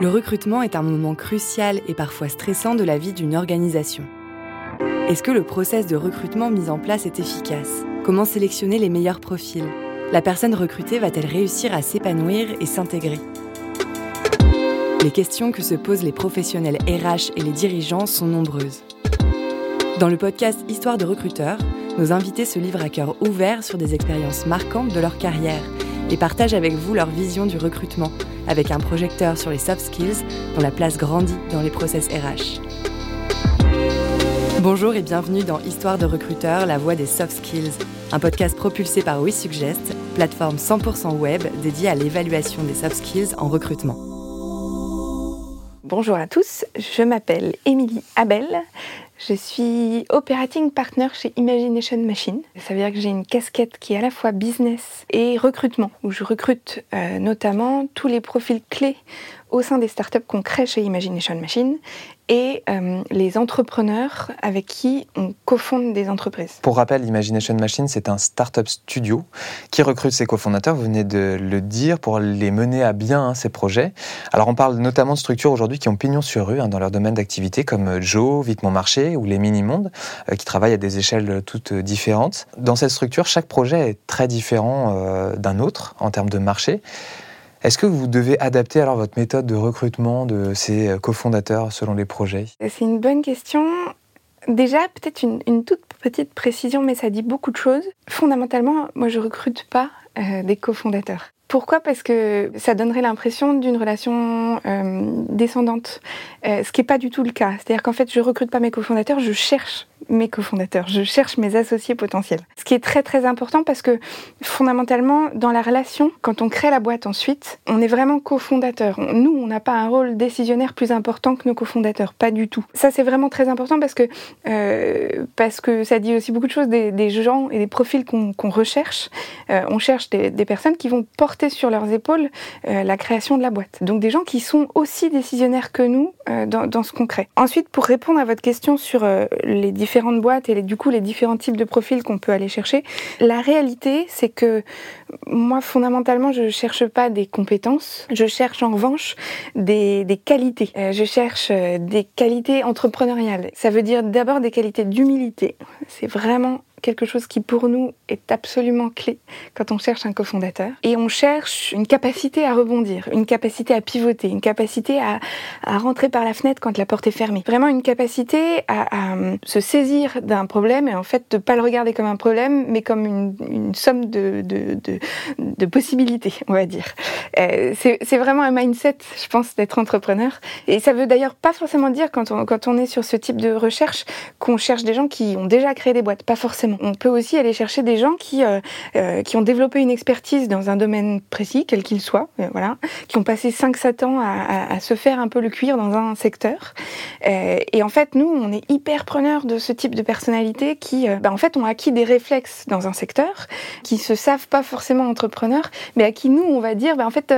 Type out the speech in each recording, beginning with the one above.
Le recrutement est un moment crucial et parfois stressant de la vie d'une organisation. Est-ce que le process de recrutement mis en place est efficace? Comment sélectionner les meilleurs profils? La personne recrutée va-t-elle réussir à s'épanouir et s'intégrer? Les questions que se posent les professionnels RH et les dirigeants sont nombreuses. Dans le podcast Histoire de recruteurs, nos invités se livrent à cœur ouvert sur des expériences marquantes de leur carrière et partagent avec vous leur vision du recrutement, avec un projecteur sur les soft skills dont la place grandit dans les process RH. Bonjour et bienvenue dans Histoire de recruteurs, la voix des soft skills, un podcast propulsé par WeSuggest, plateforme 100% web dédiée à l'évaluation des soft skills en recrutement. Bonjour à tous, je m'appelle Émilie Abel. Je suis operating partner chez Imagination Machine. Ça veut dire que j'ai une casquette qui est à la fois business et recrutement, où je recrute euh, notamment tous les profils clés au sein des startups qu'on crée chez Imagination Machine et euh, les entrepreneurs avec qui on cofonde des entreprises. Pour rappel, Imagination Machine, c'est un startup studio qui recrute ses cofondateurs, vous venez de le dire, pour les mener à bien hein, ces projets. Alors on parle notamment de structures aujourd'hui qui ont pignon sur rue hein, dans leur domaine d'activité, comme Joe, Vite Mon Marché ou les Mini-Mondes, euh, qui travaillent à des échelles toutes différentes. Dans cette structure, chaque projet est très différent euh, d'un autre en termes de marché. Est-ce que vous devez adapter alors votre méthode de recrutement de ces euh, cofondateurs selon les projets? C'est une bonne question. Déjà, peut-être une, toute petite précision, mais ça dit beaucoup de choses. Fondamentalement, moi, je recrute pas euh, des cofondateurs. Pourquoi? Parce que ça donnerait l'impression d'une relation euh, descendante, ce qui n'est pas du tout le cas. C'est-à-dire qu'en fait, je recrute pas mes cofondateurs, je cherche mes cofondateurs, je cherche mes associés potentiels. Ce qui est très très important parce que fondamentalement, dans la relation, quand on crée la boîte ensuite, on est vraiment cofondateur. Nous, on n'a pas un rôle décisionnaire plus important que nos cofondateurs, pas du tout. Ça, c'est vraiment très important parce que, euh, parce que ça dit aussi beaucoup de choses des, gens et des profils qu'on recherche. Euh, on cherche des, des, personnes qui vont porter sur leurs épaules euh, la création de la boîte. Donc des gens qui sont aussi décisionnaires que nous euh, dans, dans, ce qu'on crée. Ensuite, pour répondre à votre question sur euh, les différentes boîtes et du coup les différents types de profils qu'on peut aller chercher. La réalité, c'est que moi, fondamentalement, je ne cherche pas des compétences, je cherche en revanche des, des qualités. Je cherche des qualités entrepreneuriales. Ça veut dire d'abord des qualités d'humilité. C'est vraiment quelque chose qui pour nous est absolument clé quand on cherche un cofondateur. Et on cherche une capacité à rebondir, une capacité à pivoter, une capacité à, à rentrer par la fenêtre quand la porte est fermée. Vraiment une capacité à, à se saisir d'un problème et en fait de pas le regarder comme un problème, mais comme une, une somme de, de, de, de, possibilités, on va dire. Euh, c'est vraiment un mindset, je pense, d'être entrepreneur. Et ça veut d'ailleurs pas forcément dire quand on, quand on est sur ce type de recherche qu'on cherche des gens qui ont déjà créé des boîtes, pas forcément on peut aussi aller chercher des gens qui, euh, euh, qui ont développé une expertise dans un domaine précis, quel qu'il soit, euh, voilà, qui ont passé 5-7 ans à, se faire un peu le cuir dans un secteur. et en fait, nous, on est hyper preneurs de ce type de personnalités qui, bah, en fait, ont acquis des réflexes dans un secteur, qui se savent pas forcément entrepreneurs, mais à qui nous, on va dire, bah, en fait,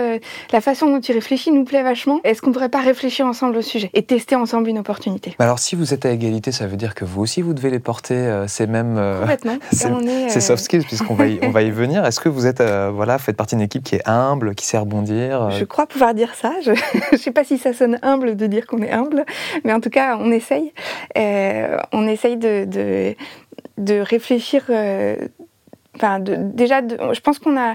la façon dont tu réfléchis nous plaît vachement. Est-ce qu'on pourrait pas réfléchir ensemble au sujet et tester ensemble une opportunité? Alors, si vous êtes à égalité, ça veut dire que vous aussi, vous devez les porter ces mêmes Complètement. C'est soft skills puisqu'on va, y, on va y venir. Est-ce que vous êtes, euh, voilà, faites partie d'une équipe qui est humble, qui sait rebondir euh Je crois pouvoir dire ça. Je ne sais pas si ça sonne humble de dire qu'on est humble, mais en tout cas, on essaye. Euh, on essaye de, de, de réfléchir. Euh, enfin, de, déjà, je pense qu'on a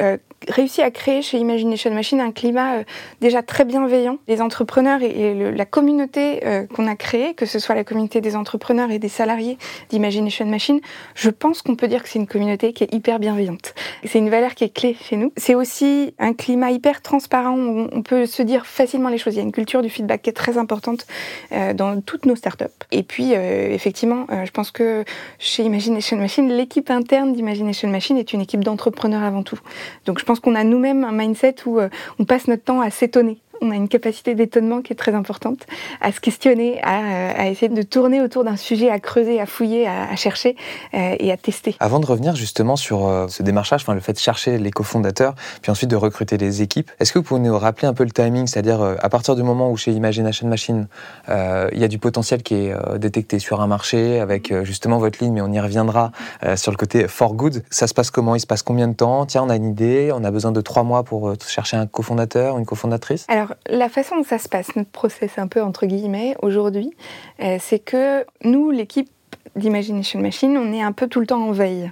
euh, réussi à créer chez Imagination Machine un climat euh, déjà très bienveillant. Les entrepreneurs et, la communauté euh, qu'on a créée, que ce soit la communauté des entrepreneurs et des salariés d'Imagination Machine, je pense qu'on peut dire que c'est une communauté qui est hyper bienveillante. C'est une valeur qui est clé chez nous. C'est aussi un climat hyper transparent où on peut se dire facilement les choses. Il y a une culture du feedback qui est très importante euh, dans toutes nos startups. Et puis, effectivement, je pense que chez Imagination Machine, l'équipe interne d'Imagination Machine est une équipe d'entrepreneurs avant tout. Donc, je pense qu'on a nous-mêmes un mindset où euh, on passe notre temps à s'étonner on a une capacité d'étonnement qui est très importante, à se questionner, à, euh, à essayer de tourner autour d'un sujet, à creuser, à fouiller, à, à chercher euh, et à tester. Avant de revenir justement sur euh, ce démarchage, enfin, le fait de chercher les cofondateurs, puis ensuite de recruter les équipes, est-ce que vous pouvez nous rappeler un peu le timing, c'est-à-dire euh, à partir du moment où chez Imagination Machine, il y a du potentiel qui est détecté sur un marché avec justement votre ligne, mais on y reviendra sur le côté for good, ça se passe comment? Il se passe combien de temps? Tiens, on a une idée, on a besoin de trois mois pour chercher un cofondateur, une cofondatrice? Alors La façon dont ça se passe, notre process un peu entre guillemets aujourd'hui, c'est que nous, l'équipe d'Imagination Machine, on est un peu tout le temps en veille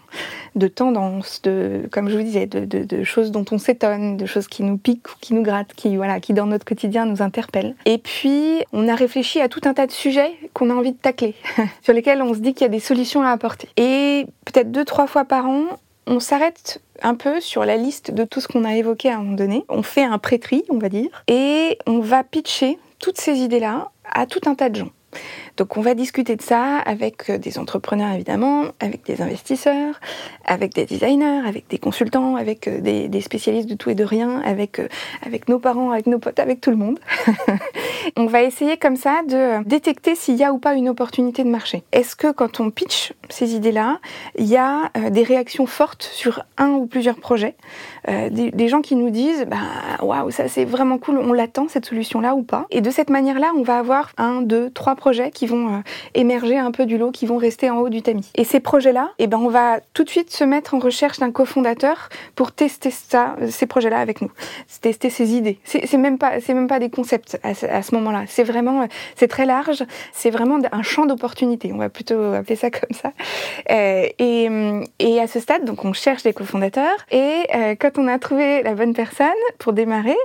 de tendances, de, comme je vous disais, de, choses dont on s'étonne, de choses qui nous piquent qui nous grattent, qui, voilà, qui dans notre quotidien nous interpellent. Et puis, on a réfléchi à tout un tas de sujets qu'on a envie de tacler, sur lesquels on se dit qu'il y a des solutions à apporter. Et peut-être deux, trois fois par an, on s'arrête un peu sur la liste de tout ce qu'on a évoqué à un moment donné. On fait un pré-tri, on va dire, et on va pitcher toutes ces idées-là à tout un tas de gens. Donc on va discuter de ça avec euh, des entrepreneurs évidemment, avec des investisseurs, avec des designers, avec des consultants, avec euh, des, spécialistes de tout et de rien, avec, euh, avec nos parents, avec nos potes, avec tout le monde. on va essayer comme ça de détecter s'il y a ou pas une opportunité de marché. Est-ce que quand on pitch ces idées-là, il y a des réactions fortes sur un ou plusieurs projets? Des, gens qui nous disent bah waouh ça c'est vraiment cool, on l'attend cette solution-là ou pas? Et de cette manière-là, on va avoir un, deux, trois projets qui vont euh, émerger un peu du lot, qui vont rester en haut du tamis. Et ces projets-là, eh ben, on va tout de suite se mettre en recherche d'un cofondateur pour tester ça, ces projets-là avec nous, tester ces idées. C'est même pas, c'est même pas des concepts à ce, moment-là. C'est vraiment, euh, c'est très large. C'est vraiment un champ d'opportunités. On va plutôt appeler ça comme ça. Euh, et, et, à ce stade, donc, on cherche des cofondateurs. Et quand on a trouvé la bonne personne pour démarrer,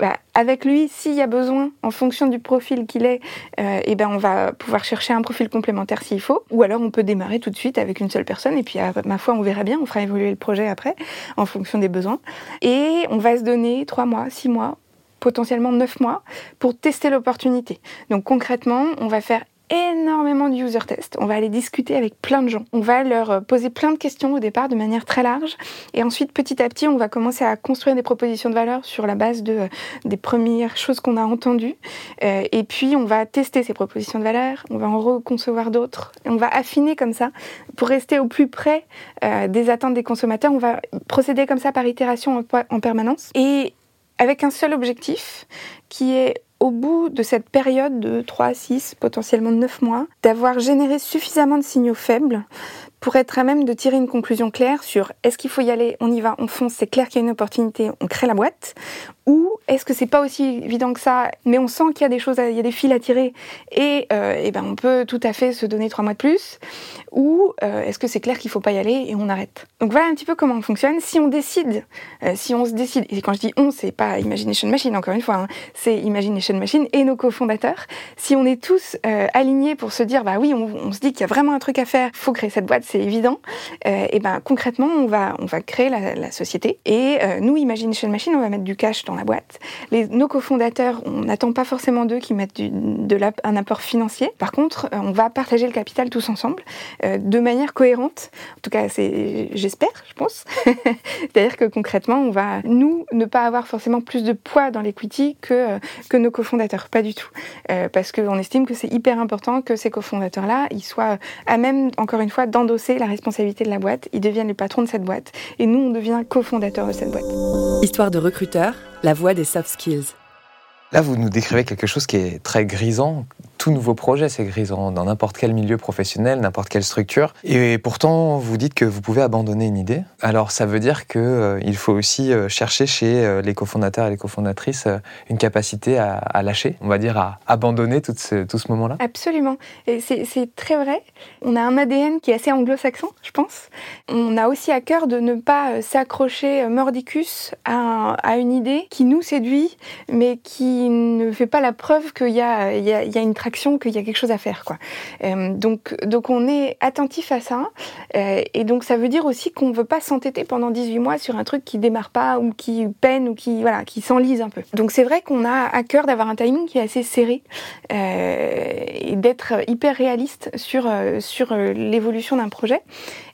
bah, avec lui, s'il y a besoin, en fonction du profil qu'il est, euh, eh ben on va pouvoir chercher un profil complémentaire s'il faut. Ou alors on peut démarrer tout de suite avec une seule personne et puis à ma foi on verra bien, on fera évoluer le projet après en fonction des besoins. Et on va se donner trois mois, six mois potentiellement neuf mois pour tester l'opportunité. Donc concrètement, on va faire énormément de user test. On va aller discuter avec plein de gens. On va leur euh, poser plein de questions au départ de manière très large. Et ensuite, petit à petit, on va commencer à construire des propositions de valeur sur la base de, euh, des premières choses qu'on a entendues. Euh, et puis, on va tester ces propositions de valeur. On va en reconcevoir d'autres. On va affiner comme ça pour rester au plus près des attentes des consommateurs. On va procéder comme ça par itération en permanence. Et avec un seul objectif qui est au bout de cette période de 3, 6, potentiellement 9 mois, d'avoir généré suffisamment de signaux faibles pour être à même de tirer une conclusion claire sur est-ce qu'il faut y aller, on y va, on fonce, c'est clair qu'il y a une opportunité, on crée la boîte, ou est-ce que c'est pas aussi évident que ça, mais on sent qu'il y a des choses, il y a des fils à tirer, et, euh, et ben on peut tout à fait se donner trois mois de plus, ou euh, est-ce que c'est clair qu'il faut pas y aller et on arrête. Donc voilà un petit peu comment on fonctionne. Si on décide, euh, si on se décide, et quand je dis on, c'est pas Imagination Machine encore une fois, hein, c'est Imagination Machine et nos cofondateurs. Si on est tous alignés pour se dire bah oui, on, se dit qu'il y a vraiment un truc à faire, faut créer cette boîte, c'est évident. et ben concrètement, on va on va créer la, la société et nous Imagination Machine, on va mettre du cash dans la boîte. Les, nos cofondateurs, on n'attend pas forcément d'eux qui mettent de un apport financier. Par contre, euh, on va partager le capital tous ensemble euh, de manière cohérente. En tout cas, c'est, j'espère, je pense. C'est-à-dire que concrètement, on va, nous, ne pas avoir forcément plus de poids dans l'equity que, euh, que nos cofondateurs. Pas du tout. parce qu'on estime que c'est hyper important que ces cofondateurs-là, ils soient à même, encore une fois, d'endosser la responsabilité de la boîte. Ils deviennent les patrons de cette boîte. Et nous, on devient cofondateurs de cette boîte. Histoire de recruteur la voie des soft skills. Là, vous nous décrivez quelque chose qui est très grisant, tout nouveau projet, c'est grisant dans n'importe quel milieu professionnel, n'importe quelle structure. Et pourtant, vous dites que vous pouvez abandonner une idée. Alors, ça veut dire qu'il euh, faut aussi euh, chercher chez euh, les cofondateurs et les cofondatrices une capacité à, lâcher, on va dire à abandonner tout ce, tout ce moment-là. Absolument. Et c'est très vrai. On a un ADN qui est assez anglo-saxon, je pense. On a aussi à cœur de ne pas s'accrocher mordicus à, une idée qui nous séduit, mais qui ne fait pas la preuve qu'il y, y, y a une traction qu'il y a quelque chose à faire. Quoi. Euh, donc, donc on est attentif à ça. Euh, et donc ça veut dire aussi qu'on ne veut pas s'entêter pendant 18 mois sur un truc qui démarre pas ou qui peine ou qui, voilà, qui s'enlise un peu. Donc c'est vrai qu'on a à cœur d'avoir un timing qui est assez serré euh, et d'être hyper réaliste sur, sur l'évolution d'un projet.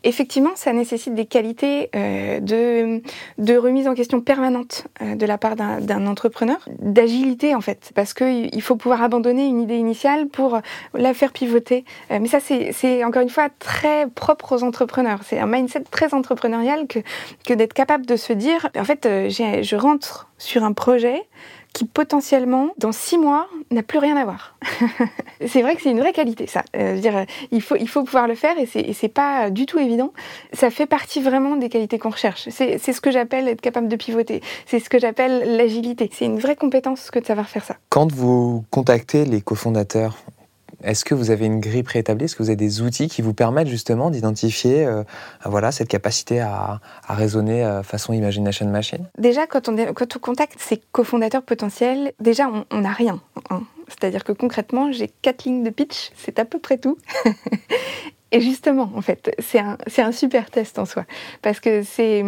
Effectivement, ça nécessite des qualités de, de remise en question permanente de la part d'un entrepreneur, d'agilité en fait, parce qu'il faut pouvoir abandonner une idée initiale pour la faire pivoter. Euh, mais ça, c'est encore une fois très propre aux entrepreneurs. C'est un mindset très entrepreneurial que, que d'être capable de se dire, en fait, euh, je rentre sur un projet qui potentiellement, dans six mois, n'a plus rien à voir. c'est vrai que c'est une vraie qualité, ça. Euh, dire, il faut, il faut pouvoir le faire et c'est, pas du tout évident. Ça fait partie vraiment des qualités qu'on recherche. C'est ce que j'appelle être capable de pivoter. C'est ce que j'appelle l'agilité. C'est une vraie compétence que de savoir faire ça. Quand vous contactez les cofondateurs, est-ce que vous avez une grille préétablie? Est-ce que vous avez des outils qui vous permettent justement d'identifier euh, voilà, cette capacité à, raisonner euh, façon Imagination Machine? Déjà, quand on, contacte ces cofondateurs potentiels, déjà, on n'a rien. Hein. C'est-à-dire que concrètement, j'ai quatre lignes de pitch, c'est à peu près tout. Et justement, en fait, c'est un, un super test en soi. Parce que c'est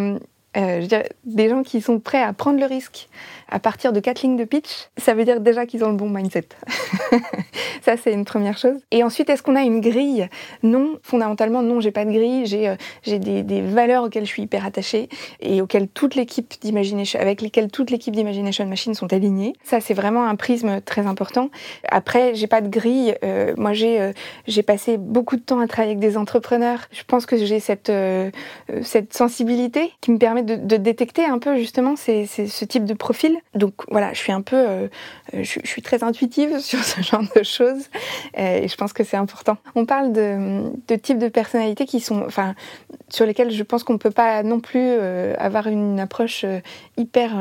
euh, je dirais, des gens qui sont prêts à prendre le risque à partir de quatre lignes de pitch, ça veut dire déjà qu'ils ont le bon mindset. ça, c'est une première chose. Et ensuite, est-ce qu'on a une grille? Non, fondamentalement, non, j'ai pas de grille. J'ai euh, des, valeurs auxquelles je suis hyper attachée et auxquelles toute l'équipe avec lesquelles toute l'équipe d'Imagination Machine sont alignées. Ça, c'est vraiment un prisme très important. Après, j'ai pas de grille. Euh, moi, j'ai euh, j'ai passé beaucoup de temps à travailler avec des entrepreneurs. Je pense que j'ai cette sensibilité qui me de, détecter un peu justement ces, ces, ce type de profil donc voilà, je suis un peu, euh, je, suis très intuitive sur ce genre de choses euh, et je pense que c'est important. On parle de, de types de personnalités qui sont, enfin, sur lesquelles je pense qu'on ne peut pas non plus euh, avoir une approche hyper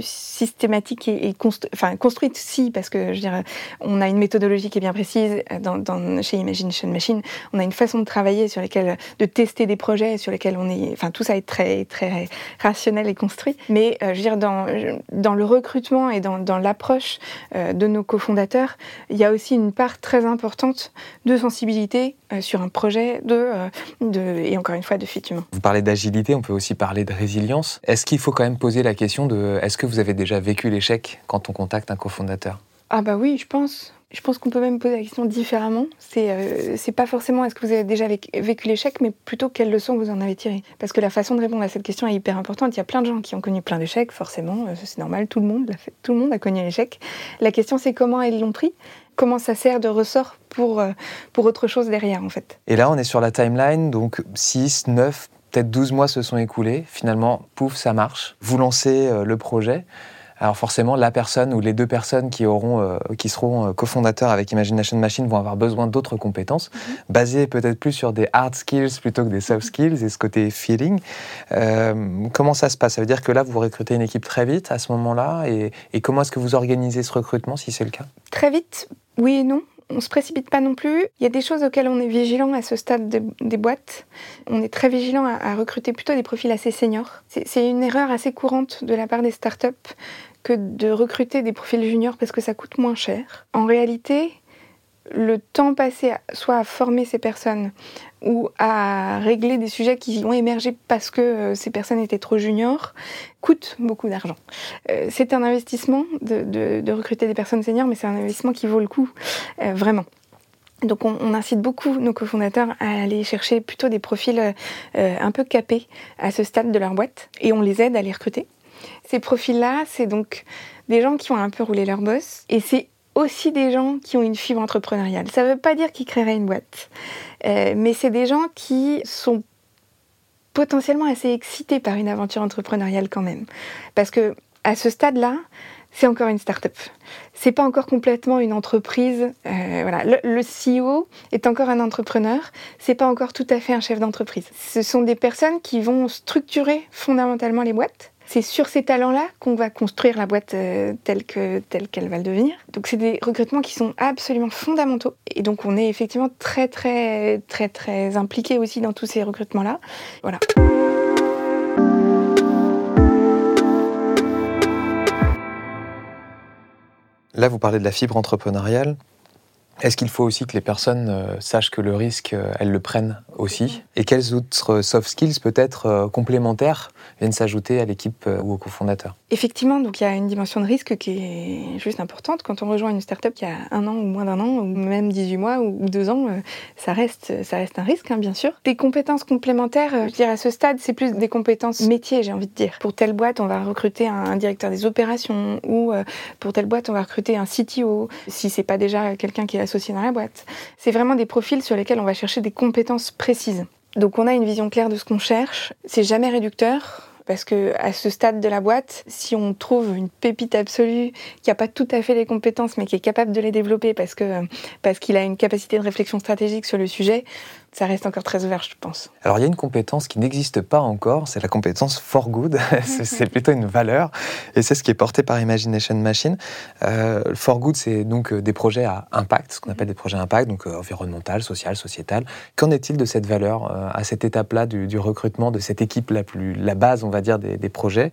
systématique et, enfin construite si parce que je dirais, on a une méthodologie qui est bien précise dans, dans, chez Imagination Machine. On a une façon de travailler sur lesquelles, de tester des projets sur lesquels on est, enfin tout ça est très très rationnel et construit. Mais je veux dire dans dans le recrutement et dans, dans l'approche euh, de nos cofondateurs, il y a aussi une part très importante de sensibilité euh, sur un projet de, euh, de, et encore une fois de fit humain. Vous parlez d'agilité, on peut aussi parler de résilience. Est-ce qu'il faut quand même poser la question de est-ce que vous avez déjà vécu l'échec quand on contacte un cofondateur? Ah bah oui, je pense. Je pense qu'on peut même poser la question différemment. C'est euh, pas forcément est-ce que vous avez déjà vécu l'échec, mais plutôt quelles leçons vous en avez tirées. Parce que la façon de répondre à cette question est hyper importante. Il y a plein de gens qui ont connu plein d'échecs, forcément, euh, c'est normal, tout le monde tout le monde a connu l'échec. La question c'est comment ils l'ont pris, comment ça sert de ressort pour, euh, pour autre chose derrière en fait? Et là on est sur la timeline, donc 6, 9, peut-être 12 mois se sont écoulés. Finalement, pouf, ça marche. Vous lancez le projet alors forcément, la personne ou les deux personnes qui, auront, euh, qui seront euh, cofondateurs avec Imagination Machine vont avoir besoin d'autres compétences, mhm. basées peut-être plus sur des hard skills plutôt que des soft skills et ce côté feeling. Euh, comment ça se passe? Ça veut dire que là, vous recrutez une équipe très vite à ce moment-là et, et comment est-ce que vous organisez ce recrutement si c'est le cas? Très vite, oui et non on se précipite pas non plus. Il y a des choses auxquelles on est vigilant à ce stade des boîtes. On est très vigilant à, recruter plutôt des profils assez seniors. C'est une erreur assez courante de la part des startups que de recruter des profils juniors parce que ça coûte moins cher. En réalité, le temps passé soit à former ces personnes ou à régler des sujets qui ont émergé parce que euh, ces personnes étaient trop juniors coûte beaucoup d'argent. Euh, c'est un investissement de, recruter des personnes seniors, mais c'est un investissement qui vaut le coup, euh, vraiment. Donc on, incite beaucoup nos cofondateurs à aller chercher plutôt des profils un peu capés à ce stade de leur boîte et on les aide à les recruter. Ces profils-là, c'est donc des gens qui ont un peu roulé leur boss et c'est aussi des gens qui ont une fibre entrepreneuriale. Ça ne veut pas dire qu'ils créeraient une boîte, euh, mais c'est des gens qui sont potentiellement assez excités par une aventure entrepreneuriale quand même. Parce que à ce stade-là, c'est encore une start-up. C'est pas encore complètement une entreprise. Euh, voilà, le, le, CEO est encore un entrepreneur. C'est pas encore tout à fait un chef d'entreprise. Ce sont des personnes qui vont structurer fondamentalement les boîtes c'est sur ces talents-là qu'on va construire la boîte euh, telle que telle qu'elle va le devenir. Donc c'est des recrutements qui sont absolument fondamentaux et donc on est effectivement très très très très impliqué aussi dans tous ces recrutements-là. Voilà. Là, vous parlez de la fibre entrepreneuriale. Est-ce qu'il faut aussi que les personnes euh, sachent que le risque, euh, elles le prennent aussi Et quels autres soft skills peut-être euh, complémentaires viennent s'ajouter à l'équipe ou au cofondateur Effectivement, donc il y a une dimension de risque qui est juste importante. Quand on rejoint une startup qui a un an ou moins d'un an, ou même 18 mois ou deux ans, ça reste, ça reste un risque, hein, bien sûr. Des compétences complémentaires, je dirais à ce stade, c'est plus des compétences métiers, j'ai envie de dire. Pour telle boîte, on va recruter un, directeur des opérations, ou pour telle boîte, on va recruter un CTO, si c'est pas déjà quelqu'un qui est dans la. C'est vraiment des profils sur lesquels on va chercher des compétences précises. Donc on a une vision claire de ce qu'on cherche. C'est jamais réducteur. parce que à ce stade de la boîte, si on trouve une pépite absolue qui n'a pas tout à fait les compétences, mais qui est capable de les développer parce qu'il a une capacité de réflexion stratégique sur le sujet, ça reste encore très ouvert, je pense. Alors il y a une compétence qui n'existe pas encore, c'est la compétence for good. c'est plutôt une valeur, et c'est ce qui est porté par Imagination Machine. Euh, for good, c'est donc euh, des projets à impact, ce qu'on appelle des projets à impact, donc euh, environnemental, social, sociétal. Qu'en est-il de cette valeur euh, à cette étape-là du, recrutement de cette équipe la plus, la base, on va dire, des, des projets?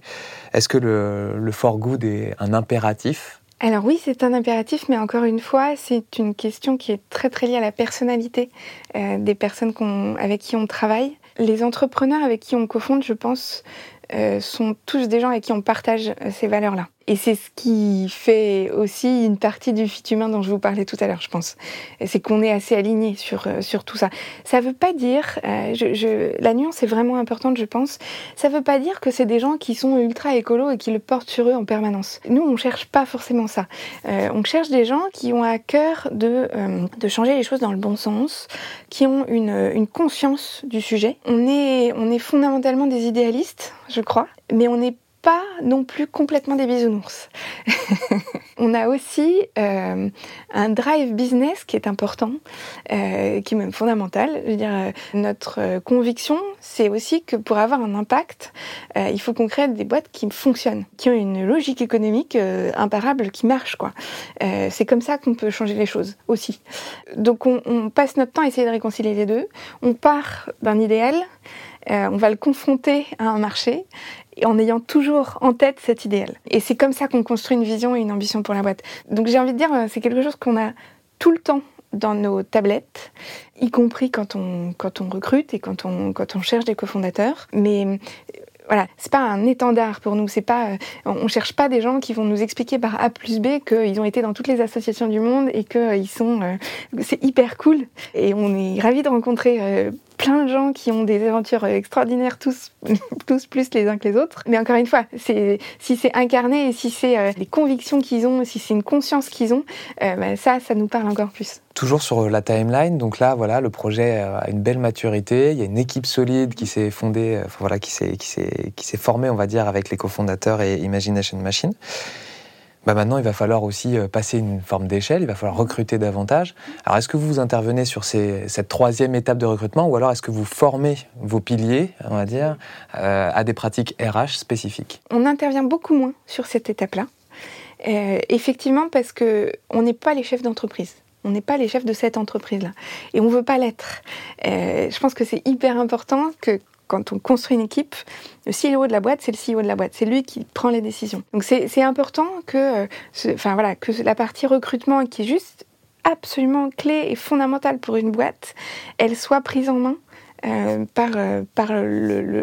Est-ce que le, le for good est un impératif? Alors oui, c'est un impératif, mais encore une fois, c'est une question qui est très très liée à la personnalité euh, des personnes avec qui on travaille. Les entrepreneurs avec qui on cofonde, je pense, euh, sont tous des gens avec qui on partage euh, ces valeurs-là. Et c'est ce qui fait aussi une partie du fit humain dont je vous parlais tout à l'heure, je pense. C'est qu'on est assez aligné sur, euh, sur tout ça. Ça ne veut pas dire, euh, la nuance est vraiment importante, je pense, ça ne veut pas dire que c'est des gens qui sont ultra écolos et qui le portent sur eux en permanence. Nous, on ne cherche pas forcément ça. Euh, on cherche des gens qui ont à cœur de, de changer les choses dans le bon sens, qui ont une, une conscience du sujet. On est, on est fondamentalement des idéalistes, je crois, mais on n'est pas non plus complètement des bisounours. on a aussi euh, un drive business qui est important, euh, qui est même fondamental. Je veux dire, euh, notre conviction, c'est aussi que pour avoir un impact, il faut qu'on crée des boîtes qui fonctionnent, qui ont une logique économique imparable, qui marche. C'est comme ça qu'on peut changer les choses aussi. Donc on, on passe notre temps à essayer de réconcilier les deux. On part d'un idéal. Euh, on va le confronter à un marché en ayant toujours en tête cet idéal. Et c'est comme ça qu'on construit une vision et une ambition pour la boîte. Donc j'ai envie de dire, euh, c'est quelque chose qu'on a tout le temps dans nos tablettes, y compris quand on, quand on recrute et quand on, quand on cherche des cofondateurs. Mais euh, voilà, c'est pas un étendard pour nous. C'est pas, on cherche pas des gens qui vont nous expliquer par A plus B qu'ils ont été dans toutes les associations du monde et qu'ils sont, c'est hyper cool. Et on est ravis de rencontrer plein de gens qui ont des aventures extraordinaires, tous, tous plus les uns que les autres. Mais encore une fois, si c'est incarné et si c'est euh, les convictions qu'ils ont, si c'est une conscience qu'ils ont, euh, bah, ça, ça nous parle encore plus. Toujours sur la timeline, donc là, voilà, le projet a une belle maturité. Il y a une équipe solide qui s'est fondée, voilà, qui s'est formée, on va dire, avec les cofondateurs et Imagination Machine bah maintenant, il va falloir aussi euh, passer une forme d'échelle, il va falloir recruter davantage. Alors, est-ce que vous intervenez sur cette troisième étape de recrutement ou alors est-ce que vous formez vos piliers, on va dire, euh, à des pratiques RH spécifiques? On intervient beaucoup moins sur cette étape-là. Euh, effectivement, parce que on n'est pas les chefs d'entreprise. On n'est pas les chefs de cette entreprise-là. Et on ne veut pas l'être. Je pense que c'est hyper important que quand on construit une équipe, le CEO de la boîte, c'est le CEO de la boîte. C'est lui qui prend les décisions. Donc c'est important que, euh, voilà, que la partie recrutement qui est juste absolument clé et fondamentale pour une boîte, elle soit prise en main euh, par, euh,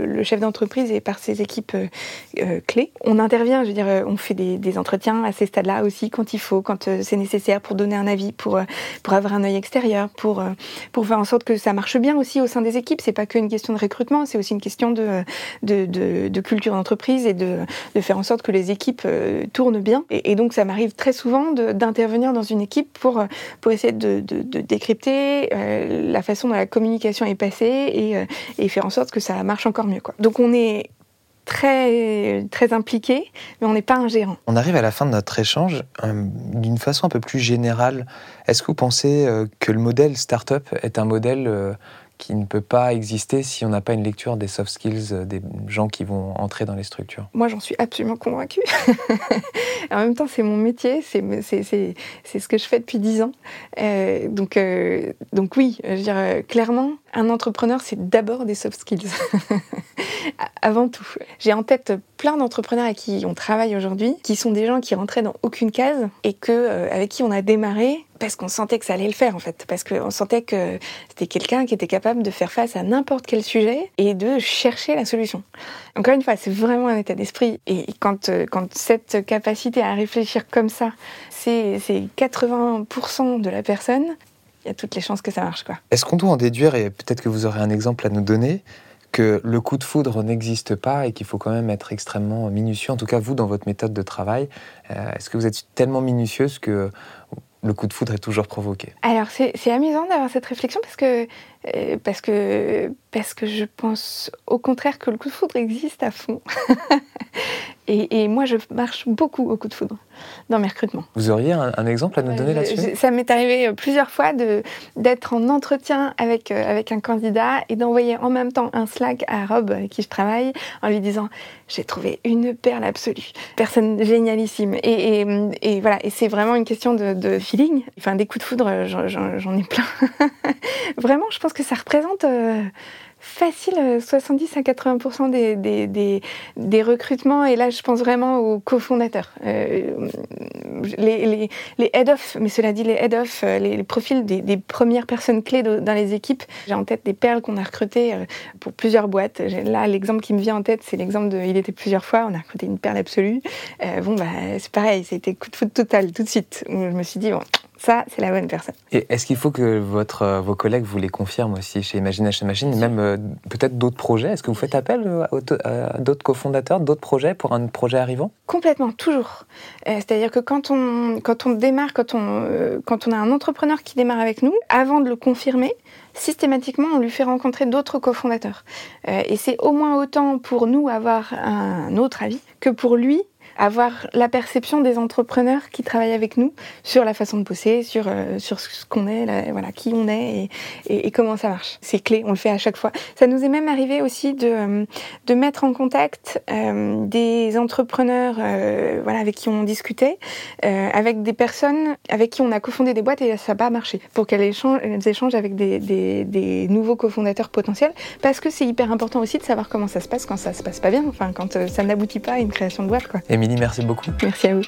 le, chef d'entreprise et par ses équipes euh, clés. On intervient, je veux dire, on fait des, entretiens à ces stades-là aussi quand il faut, quand c'est nécessaire pour donner un avis, pour, avoir un œil extérieur, pour, faire en sorte que ça marche bien aussi au sein des équipes. C'est pas qu'une question de recrutement, c'est aussi une question de, culture d'entreprise et de, faire en sorte que les équipes tournent bien. Et, donc ça m'arrive très souvent d'intervenir dans une équipe pour, essayer de décrypter la façon dont la communication est passée et, euh, et, faire en sorte que ça marche encore mieux. Donc on est très, très impliqué, mais on n'est pas un gérant. On arrive à la fin de notre échange. Euh, D'une façon un peu plus générale, est-ce que vous pensez euh, que le modèle startup est un modèle qui ne peut pas exister si on n'a pas une lecture des soft skills euh, des gens qui vont entrer dans les structures Moi, j'en suis absolument convaincue. en même temps, c'est mon métier, c'est ce que je fais depuis dix ans. Euh, donc, euh, donc oui, je veux dire, clairement, un entrepreneur, c'est d'abord des soft skills. Avant tout. J'ai en tête plein d'entrepreneurs avec qui on travaille aujourd'hui, qui sont des gens qui rentraient dans aucune case et que, euh, avec qui on a démarré parce qu'on sentait que ça allait le faire en fait, parce qu'on sentait que c'était quelqu'un qui était capable de faire face à n'importe quel sujet et de chercher la solution. Encore une fois, c'est vraiment un état d'esprit et quand, euh, quand cette capacité à réfléchir comme ça, c'est 80% de la personne, il y a toutes les chances que ça marche. Est-ce qu'on doit en déduire, et peut-être que vous aurez un exemple à nous donner, que le coup de foudre n'existe pas et qu'il faut quand même être extrêmement minutieux. En tout cas, vous, dans votre méthode de travail, euh, est-ce que vous êtes tellement minutieuse que le coup de foudre est toujours provoqué? Alors c'est amusant d'avoir cette réflexion euh, parce, que, parce que je pense au contraire que le coup de foudre existe à fond. et, et, moi je marche beaucoup au coup de foudre dans mes recrutements. Vous auriez un, exemple à nous donner là-dessus? Ça m'est arrivé euh, plusieurs fois d'être en entretien avec, euh, avec un candidat et d'envoyer en même temps un Slack à Rob avec qui je travaille en lui disant j'ai trouvé une perle absolue, personne génialissime. Et, et, et voilà, et c'est vraiment une question de, de feeling. Enfin, des coups de foudre, j'en ai plein. Vraiment, je pense que ça représente euh, facile 70 euh, à 80 des, des, des, recrutements. Et là, je pense vraiment aux cofondateurs. Euh, les, les, les head-off, mais cela dit, les head-off, euh, les, profils des, premières personnes clés dans les équipes. J'ai en tête des perles qu'on a recrutées pour plusieurs boîtes. Là, l'exemple qui me vient en tête, c'est l'exemple de Il était plusieurs fois. On a recruté une perle absolue. Bon, bah, c'est pareil, c'était coup de foot total tout de suite. Je me suis dit, bon, ça, c'est la bonne personne. Et est-ce qu'il faut que votre, euh, vos collègues vous les confirment aussi chez Imagination Machine, et même euh, peut-être d'autres projets? Est-ce que vous faites appel euh, à d'autres cofondateurs, d'autres projets pour un projet arrivant? Complètement, toujours. C'est-à-dire que quand on, quand on démarre, quand on, quand on a un entrepreneur qui démarre avec nous, avant de le confirmer, systématiquement, on lui fait rencontrer d'autres cofondateurs. et c'est au moins autant pour nous avoir un autre avis que pour lui avoir la perception des entrepreneurs qui travaillent avec nous sur la façon de bosser, sur, euh, sur ce qu'on est, voilà, qui on est et, et, comment ça marche. C'est clé, on le fait à chaque fois. Ça nous est même arrivé aussi de, euh, de mettre en contact euh, des entrepreneurs euh, voilà, avec qui on discutait, euh, avec des personnes avec qui on a cofondé des boîtes et ça n'a pas marché, pour qu'elles échangent, échangent avec des, des, des nouveaux cofondateurs potentiels, parce que c'est hyper important aussi de savoir comment ça se passe quand ça se passe pas bien, enfin quand ça n'aboutit pas à une création de boîte. Quoi. Émilie, merci beaucoup. Merci à vous.